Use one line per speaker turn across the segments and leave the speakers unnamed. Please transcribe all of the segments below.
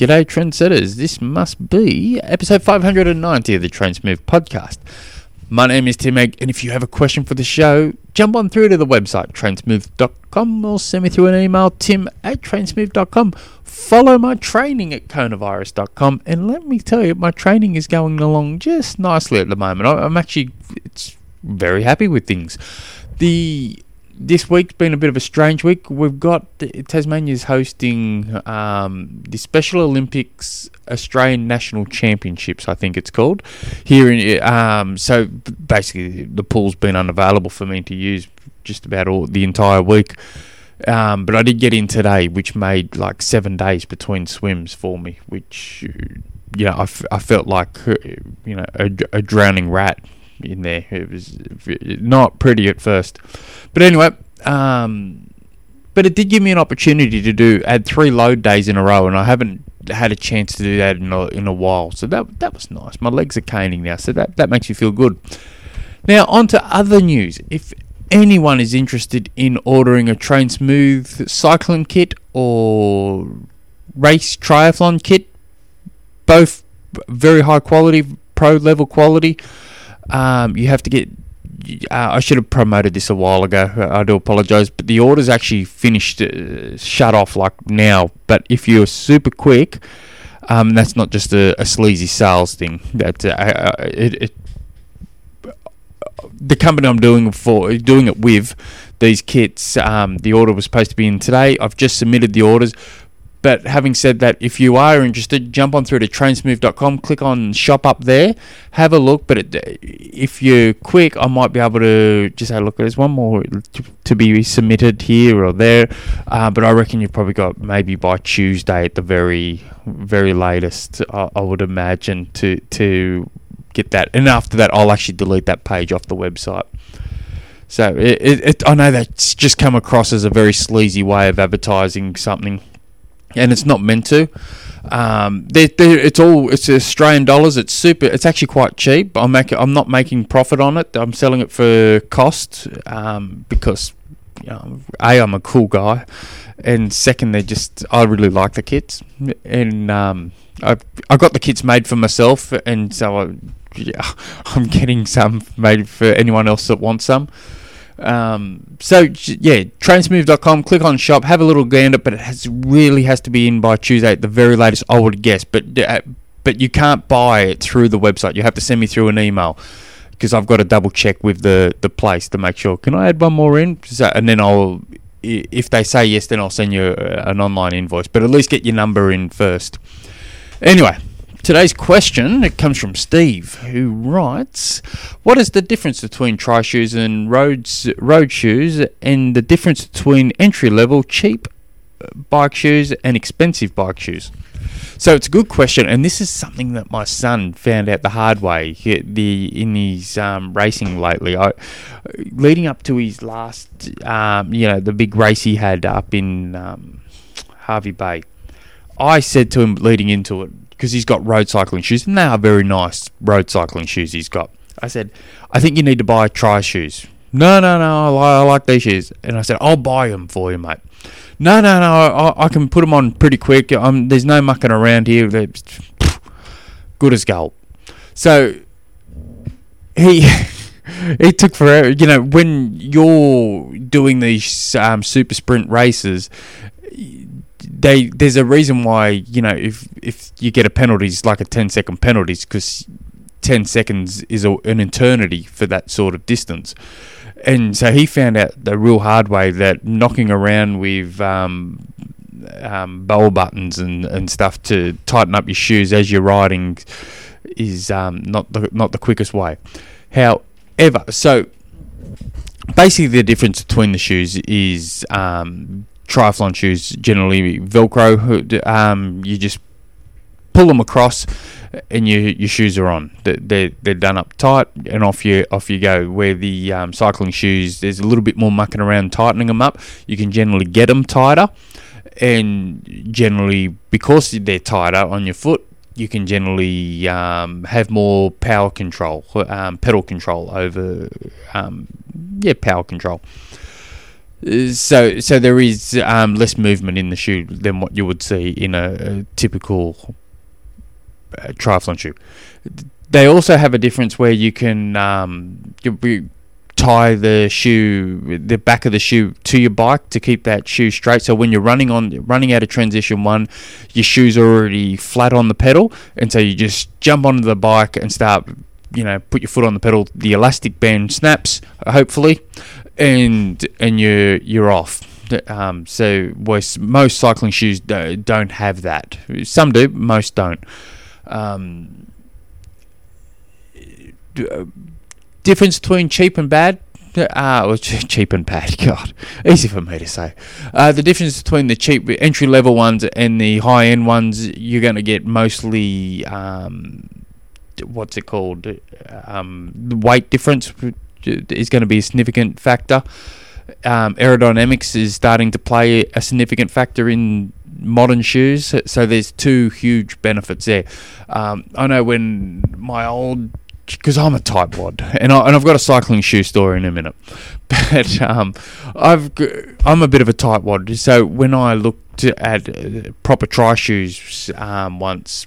G'day, trendsetters. This must be episode 590 of the Train Smooth podcast. My name is Tim Egg, and if you have a question for the show, jump on through to the website, trainsmooth.com, or send me through an email, tim at trainsmooth.com. Follow my training at coronavirus.com, and let me tell you, my training is going along just nicely at the moment. I'm actually it's very happy with things. The this week's been a bit of a strange week. We've got Tasmania's hosting um, the Special Olympics Australian National Championships, I think it's called. Here, in, um, so basically the pool's been unavailable for me to use just about all the entire week. Um, but I did get in today, which made like seven days between swims for me, which you know I, f- I felt like you know a, a drowning rat in there. It was not pretty at first, but anyway, um, but it did give me an opportunity to do add three load days in a row, and I haven't had a chance to do that in a, in a while. So that that was nice. My legs are caning now, so that that makes you feel good. Now on to other news. If anyone is interested in ordering a Train Smooth cycling kit or race triathlon kit, both very high quality, pro level quality. Um, you have to get. Uh, I should have promoted this a while ago. I do apologise, but the order's actually finished, uh, shut off like now. But if you're super quick, um, that's not just a, a sleazy sales thing. That uh, it, it, the company I'm doing for doing it with these kits. Um, the order was supposed to be in today. I've just submitted the orders. But having said that, if you are interested, jump on through to trainsmooth.com, click on shop up there, have a look. But it, if you're quick, I might be able to just have a look. At there's one more to, to be submitted here or there, uh, but I reckon you've probably got maybe by Tuesday at the very, very latest. I, I would imagine to to get that. And after that, I'll actually delete that page off the website. So it, it, it, I know that's just come across as a very sleazy way of advertising something and it's not meant to. Um, they're, they're, it's all it's Australian dollars. It's super. It's actually quite cheap. I'm making. I'm not making profit on it. I'm selling it for cost um, because you know, a I'm a cool guy, and second they just I really like the kits, and um, I I got the kits made for myself, and so I, yeah, I'm getting some made for anyone else that wants some. Um, so yeah, trainsmooth.com. Click on shop, have a little gander, but it has really has to be in by Tuesday at the very latest. I would guess, but uh, but you can't buy it through the website. You have to send me through an email because I've got to double check with the the place to make sure. Can I add one more in? So, and then I'll if they say yes, then I'll send you an online invoice. But at least get your number in first. Anyway, Today's question it comes from Steve, who writes, "What is the difference between tri shoes and roads road shoes, and the difference between entry level cheap bike shoes and expensive bike shoes?" So it's a good question, and this is something that my son found out the hard way. The in his um, racing lately, I, leading up to his last, um, you know, the big race he had up in um, Hervey Bay. I said to him leading into it, because he's got road cycling shoes, and they are very nice road cycling shoes he's got. I said, I think you need to buy tri shoes. No, no, no, I, I like these shoes. And I said, I'll buy them for you, mate. No, no, no, I, I can put them on pretty quick. Um, there's no mucking around here. They're good as gold. So he it took forever. You know, when you're doing these um, super sprint races, they there's a reason why you know if if you get a penalty, it's like a 10 second penalty because 10 seconds is a, an eternity for that sort of distance. And so he found out the real hard way that knocking around with um, um, Boa buttons and, and stuff to tighten up your shoes as you're riding is um, not the not the quickest way. However, so basically the difference between the shoes is um, triathlon shoes generally Velcro. Um, you just pull them across, and your your shoes are on. They're they're done up tight, and off you off you go. Where the um, cycling shoes, there's a little bit more mucking around tightening them up. You can generally get them tighter, and generally because they're tighter on your foot, you can generally um, have more power control, um, pedal control over, um, yeah, power control. So, so there is um, less movement in the shoe than what you would see in a, a typical uh, triathlon shoe. They also have a difference where you can um, you tie the shoe, the back of the shoe, to your bike to keep that shoe straight. So when you're running on, running out of transition one, your shoe's already flat on the pedal, and so you just jump onto the bike and start. You know, put your foot on the pedal. The elastic band snaps, hopefully, and and you're you're off. Um, so most cycling shoes do, don't have that. Some do, most don't. Um, uh, difference between cheap and bad. Ah, well, cheap and bad. God, easy for me to say. Uh, the difference between the cheap entry level ones and the high end ones, you're going to get mostly um, what's it called? Um, the weight difference is going to be a significant factor. Um, aerodynamics is starting to play a significant factor in modern shoes. So there's two huge benefits there. Um, I know when my old because I'm a tightwad, and I and I've got a cycling shoe store in a minute. But um, I've I'm a bit of a tightwad, so when I looked at uh, proper tri shoes um, once,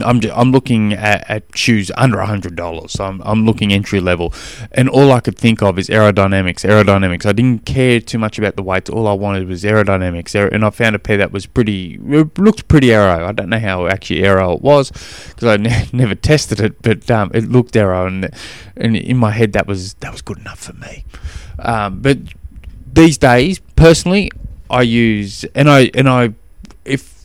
I'm I'm looking at, at shoes under a hundred dollars. So I'm I'm looking entry level, and all I could think of is aerodynamics. Aerodynamics. I didn't care too much about the weights. All I wanted was aerodynamics. And I found a pair that was pretty looked pretty aero. I don't know how actually aero it was because I ne- never tested it, but um, it looked aero, and and in my head that was that was good enough for me. Um, but these days, personally, I use and I and I if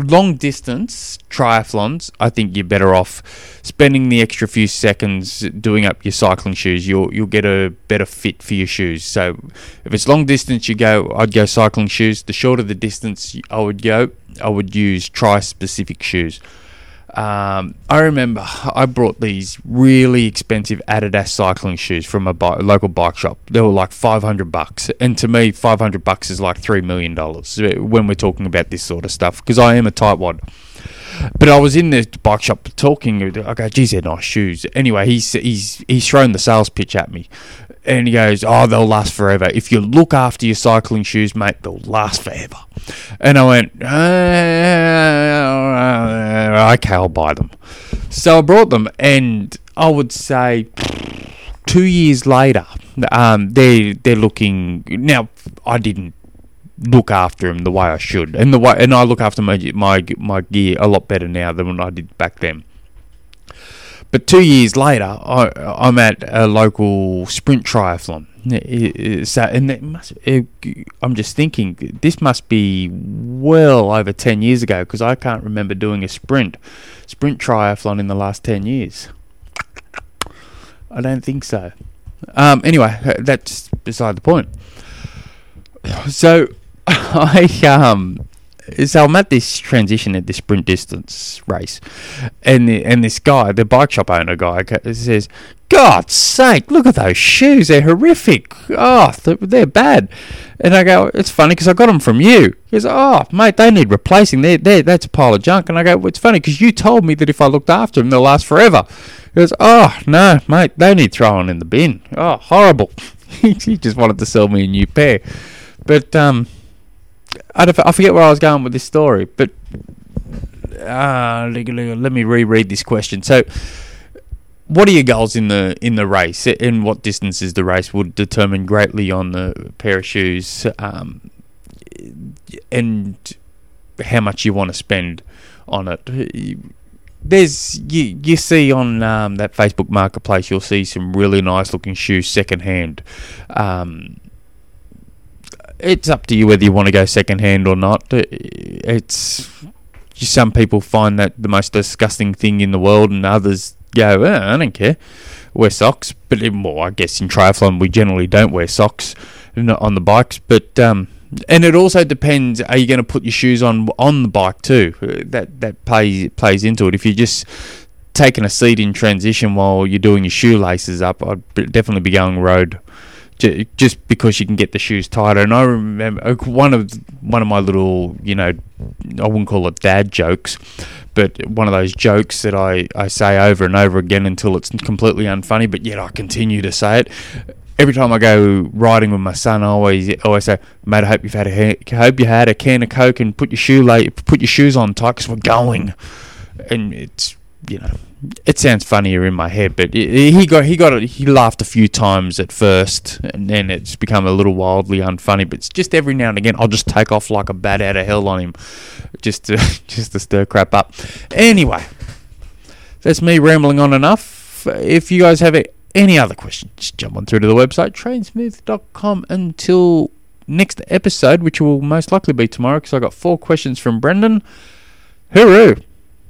long distance triathlons, I think you're better off spending the extra few seconds doing up your cycling shoes. You'll you'll get a better fit for your shoes. So if it's long distance, you go. I'd go cycling shoes. The shorter the distance I would go, I would use tri specific shoes. Um, I remember I brought these really expensive Adidas cycling shoes from a bi- local bike shop. They were like 500 bucks, and to me, 500 bucks is like three million dollars when we're talking about this sort of stuff. Because I am a tightwad. But I was in the bike shop talking. I go, geez, they're nice shoes. Anyway, he's he's he's thrown the sales pitch at me, and he goes, "Oh, they'll last forever. If you look after your cycling shoes, mate, they'll last forever." And I went, uh, "Okay, I'll buy them." So I brought them, and I would say two years later, um, they they're looking now. I didn't look after them the way I should, and the way and I look after my my my gear a lot better now than when I did back then. But two years later, I, I'm at a local sprint triathlon. So, and it must, it, I'm just thinking this must be well over ten years ago because I can't remember doing a sprint sprint triathlon in the last ten years. I don't think so. Um, anyway, that's beside the point. So I um so I'm at this transition at this sprint distance race, and the, and this guy, the bike shop owner guy, says, "God's sake, look at those shoes! They're horrific. Oh, th- they're bad." And I go, "It's funny because I got them from you." He goes, "Oh, mate, they need replacing. They're, they're, that's a pile of junk." And I go, well, "It's funny because you told me that if I looked after them, they'll last forever." He goes, "Oh no, mate, they need throwing in the bin. Oh, horrible." he just wanted to sell me a new pair, but um. I, I forget where I was going with this story, but uh, let me reread this question. So, what are your goals in the in the race? In what distance is the race would determine greatly on the pair of shoes, um, and how much you want to spend on it. There's you you see on um, that Facebook marketplace, you'll see some really nice looking shoes second hand. Um, it's up to you whether you want to go second hand or not. It's some people find that the most disgusting thing in the world, and others go, eh, I don't care. Wear socks, but well, I guess in triathlon we generally don't wear socks on the bikes. But um, and it also depends. Are you going to put your shoes on on the bike too? That that plays plays into it. If you're just taking a seat in transition while you're doing your shoelaces up, I'd definitely be going road just because you can get the shoes tighter. And I remember uh, one of one of my little, you know, I wouldn't call it dad jokes, but one of those jokes that I, I say over and over again until it's completely unfunny, but yet I continue to say it. every time I go riding with my son, I always always say, "Mate, I hope you've had a hope you had a can of coke and put your shoe put your shoes on tight because we're going." And it's you know, it sounds funnier in my head, but he got he got he laughed a few times at first, and then it's become a little wildly unfunny. But it's just every now and again, I'll just take off like a bat out of hell on him, just to just to stir crap up. Anyway, that's me rambling on enough. If you guys have any other questions, just jump on through to the website trainsmooth.com until next episode, which will most likely be tomorrow because I got four questions from Brendan. Hooroo!